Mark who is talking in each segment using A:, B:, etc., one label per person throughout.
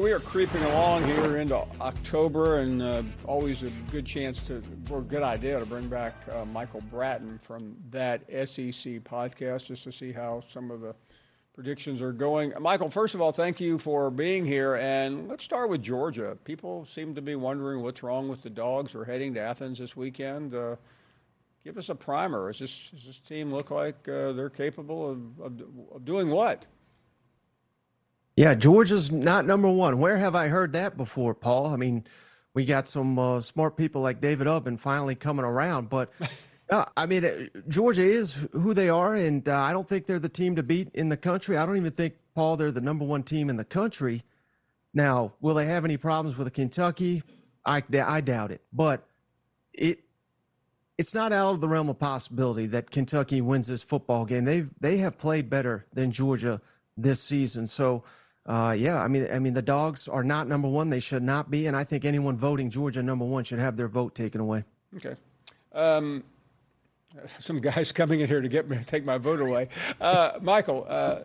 A: we are creeping along here into October, and uh, always a good chance to, or good idea to bring back uh, Michael Bratton from that SEC podcast just to see how some of the predictions are going. Michael, first of all, thank you for being here, and let's start with Georgia. People seem to be wondering what's wrong with the Dogs. We're heading to Athens this weekend. Uh, give us a primer. Does this, does this team look like uh, they're capable of, of, of doing what?
B: Yeah, Georgia's not number one. Where have I heard that before, Paul? I mean, we got some uh, smart people like David Ubben finally coming around, but uh, I mean, uh, Georgia is who they are, and uh, I don't think they're the team to beat in the country. I don't even think, Paul, they're the number one team in the country. Now, will they have any problems with Kentucky? I, I doubt it, but it it's not out of the realm of possibility that Kentucky wins this football game. They they have played better than Georgia this season, so uh, yeah, I mean, I mean, the dogs are not number one. They should not be, and I think anyone voting Georgia number one should have their vote taken away.
A: Okay. Um, some guys coming in here to get me take my vote away. Uh, Michael, uh,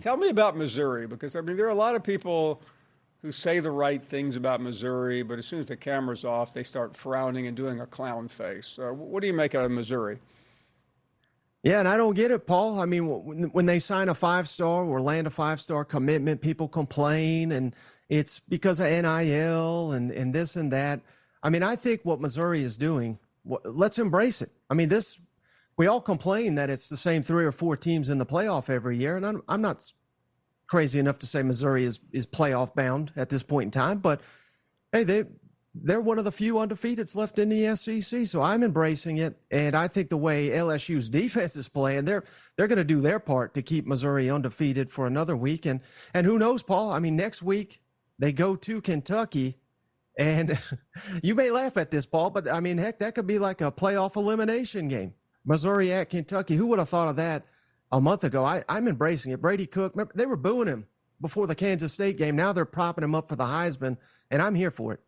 A: tell me about Missouri because I mean there are a lot of people who say the right things about Missouri, but as soon as the camera's off, they start frowning and doing a clown face. What do you make out of Missouri?
B: Yeah, and I don't get it, Paul. I mean, when they sign a five star or land a five star commitment, people complain, and it's because of NIL and, and this and that. I mean, I think what Missouri is doing, let's embrace it. I mean, this, we all complain that it's the same three or four teams in the playoff every year, and I'm, I'm not crazy enough to say Missouri is, is playoff bound at this point in time, but hey, they, they're one of the few undefeateds left in the SEC. So I'm embracing it, and I think the way LSU's defense is playing, they're they're going to do their part to keep Missouri undefeated for another week. And and who knows, Paul? I mean, next week they go to Kentucky, and you may laugh at this, Paul, but I mean, heck, that could be like a playoff elimination game. Missouri at Kentucky. Who would have thought of that a month ago? I, I'm embracing it. Brady Cook, remember, they were booing him before the Kansas State game. Now they're propping him up for the Heisman, and I'm here for it.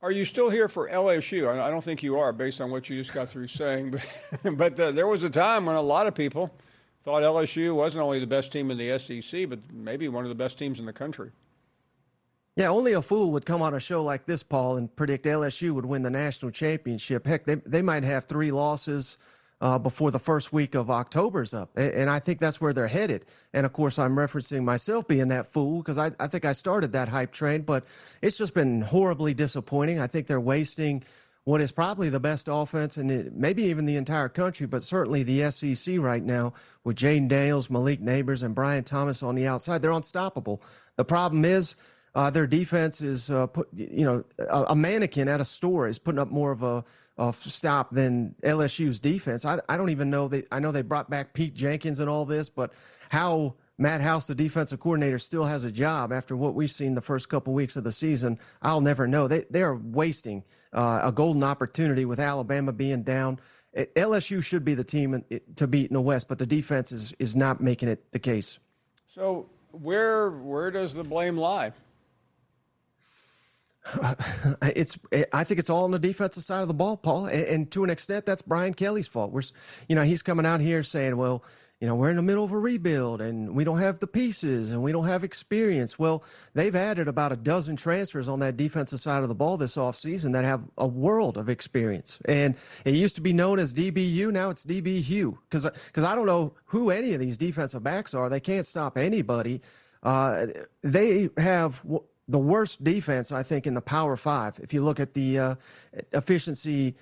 A: Are you still here for LSU? I don't think you are, based on what you just got through saying. But, but uh, there was a time when a lot of people thought LSU wasn't only the best team in the SEC, but maybe one of the best teams in the country.
B: Yeah, only a fool would come on a show like this, Paul, and predict LSU would win the national championship. Heck, they they might have three losses uh, before the first week of October's up. And I think that's where they're headed. And of course, I'm referencing myself being that fool because I, I think I started that hype train, but it's just been horribly disappointing. I think they're wasting what is probably the best offense and maybe even the entire country, but certainly the SEC right now with Jayden Daniels, Malik Nabers, and Brian Thomas on the outside. They're unstoppable. The problem is, uh, their defense is uh, put, you know, a, a, mannequin at a store is putting up more of a uh, stop than LSU's defense. I, I don't even know they. I know they brought back Pete Jenkins and all this, but how Matt House, the defensive coordinator, still has a job after what we've seen the first couple weeks of the season, I'll never know. They they are wasting uh, a golden opportunity with Alabama being down. LSU should be the team to beat in the West, but the defense is is not making it the case.
A: So where where does the blame lie?
B: it's I think it's all on the defensive side of the ball, Paul, and, and, to an extent that's Brian Kelly's fault. We're you know he's coming out here saying, well, you know we're in the middle of a rebuild and we don't have the pieces and we don't have experience. Well, they've added about a dozen transfers on that defensive side of the ball this offseason that have a world of experience, and it used to be known as DBU, now it's DBU because because I don't know who any of these defensive backs are. They can't stop anybody. Uh, they have the worst defense, I think, in the Power Five. If you look at the uh, efficiency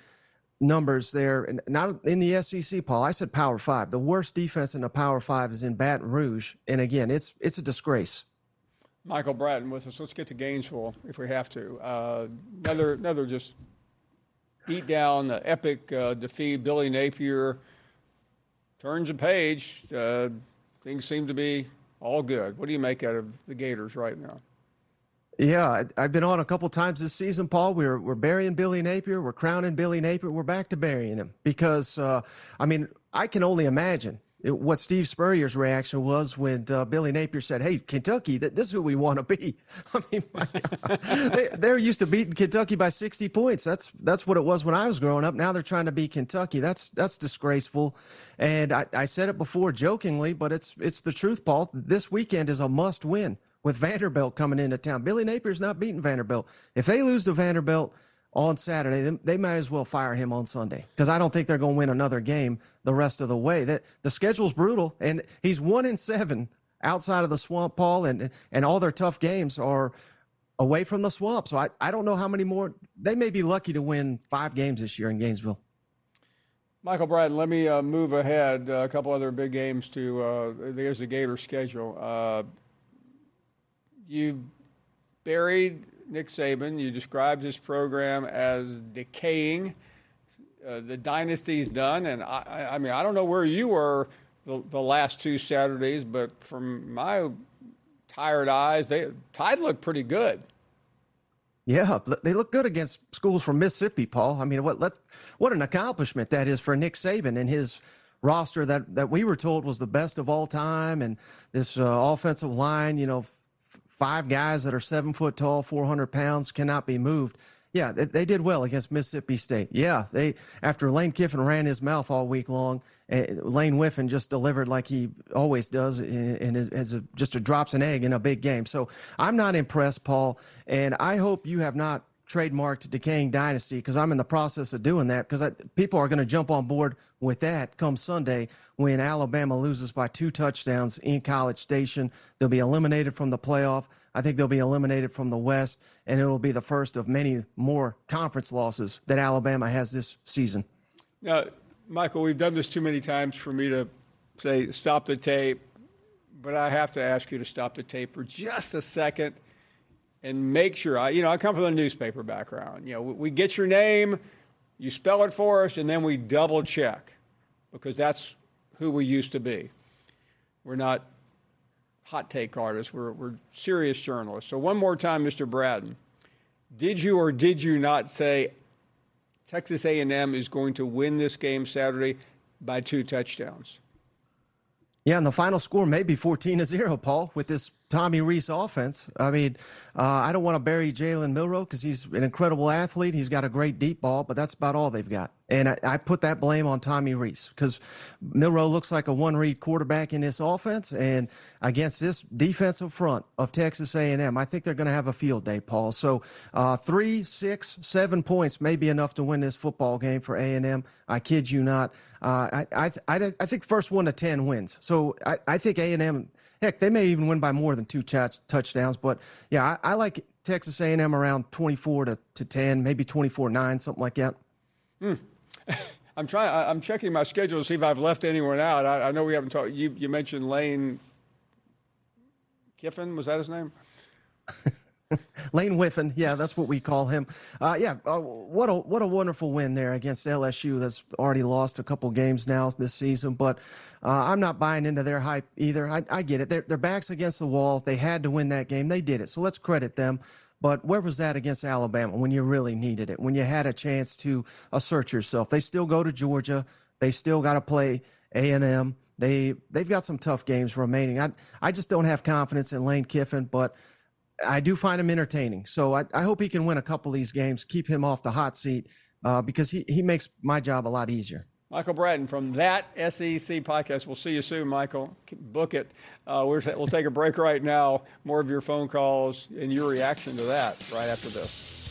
B: numbers there, and not in the SEC, Paul. I said Power Five. The worst defense in the Power Five is in Baton Rouge, and again, it's it's a disgrace.
A: Michael Bratton with us. Let's get to Gainesville if we have to. Uh, another another just beat down, uh, epic uh, defeat. Billy Napier turns a page. Uh, things seem to be all good. What do you make out of the Gators right now?
B: Yeah, I've been on a couple times this season, Paul. We're we're burying Billy Napier. We're crowning Billy Napier. We're back to burying him because, uh, I mean, I can only imagine what Steve Spurrier's reaction was when uh, Billy Napier said, "Hey, Kentucky, th- this is who we want to be." I mean, they, they're used to beating Kentucky by 60 points. That's that's what it was when I was growing up. Now they're trying to beat Kentucky. That's that's disgraceful. And I, I said it before jokingly, but it's it's the truth, Paul. This weekend is a must win with Vanderbilt coming into town. Billy Napier's not beating Vanderbilt. If they lose to Vanderbilt on Saturday, they, they might as well fire him on Sunday because I don't think they're going to win another game the rest of the way. That the schedule's brutal, and he's one in seven outside of the swamp, Paul, and and all their tough games are away from the swamp. So I, I don't know how many more. They may be lucky to win five games this year in Gainesville.
A: Michael Bratton, let me uh, move ahead. Uh, a couple other big games to uh, there's the Gator schedule. You buried Nick Saban. You described his program as decaying. Uh, the dynasty's done, and I, I mean I don't know where you were the, the last two Saturdays, but from my tired eyes, they Tide looked pretty good.
B: Yeah, they look good against schools from Mississippi, Paul. I mean, what let, what an accomplishment that is for Nick Saban and his roster that that we were told was the best of all time, and this uh, offensive line, you know, five guys that are seven foot tall, four hundred pounds, cannot be moved. Yeah, they, they, did well against Mississippi State. Yeah, they after Lane Kiffin ran his mouth all week long, uh, Lane Whiffen just delivered like he always does, and is, just a drops an egg in a big game. So I'm not impressed, Paul, and I hope you have not trademarked decaying dynasty because I'm in the process of doing that because people are going to jump on board with that come Sunday when Alabama loses by two touchdowns in College Station. They'll be eliminated from the playoff. I think they'll be eliminated from the West, and it will be the first of many more conference losses that Alabama has this season.
A: Now, Michael, we've done this too many times for me to say stop the tape, but I have to ask you to stop the tape for just a second and make sure. I, you know, I come from a newspaper background. You know, we, get your name, you spell it for us, and then we double check because that's who we used to be. We're not hot take artists. We're, we're serious journalists. So one more time, Mr. Bratton, did you or did you not say Texas A&M is going to win this game Saturday by two touchdowns?
B: Yeah, and the final score may be 14 to 0, Paul, with this Tommy Rees offense. I mean, uh, I don't want to bury Jalen Milroe because he's an incredible athlete. He's got a great deep ball, but that's about all they've got. And I, I put that blame on Tommy Rees because Milroe looks like a one-read quarterback in this offense, and against this defensive front of Texas A&M, I think they're going to have a field day, Paul. So uh, three, six, seven points may be enough to win this football game for A&M. I kid you not. Uh, I, I, I, I think first one to ten wins. So I, I think A&M Heck, they may even win by more than two touch, touchdowns. But yeah, I, I like Texas A&M around 24 to, to 10, maybe 24-9, something like that.
A: Hmm. I'm trying. I'm checking my schedule to see if I've left anyone out. I, I know we haven't talked. You, you mentioned Lane Kiffin. Was that his name?
B: Lane Whiffen, yeah, that's what we call him. Uh, yeah, uh, what a what a wonderful win there against LSU. That's already lost a couple games now this season, but uh, I'm not buying into their hype either. I, I get it. They're, their backs against the wall. They had to win that game. They did it. So let's credit them. But where was that against Alabama when you really needed it? When you had a chance to assert yourself? They still go to Georgia. They still got to play A and M. They they've got some tough games remaining. I I just don't have confidence in Lane Kiffin, but I do find him entertaining. So I, I, hope he can win a couple of these games, keep him off the hot seat, uh, because he, he makes my job a lot easier.
A: Michael Bratton from that SEC podcast. We'll see you soon, Michael. Book it. Uh, we will take a break right now. More of your phone calls and your reaction to that right after this.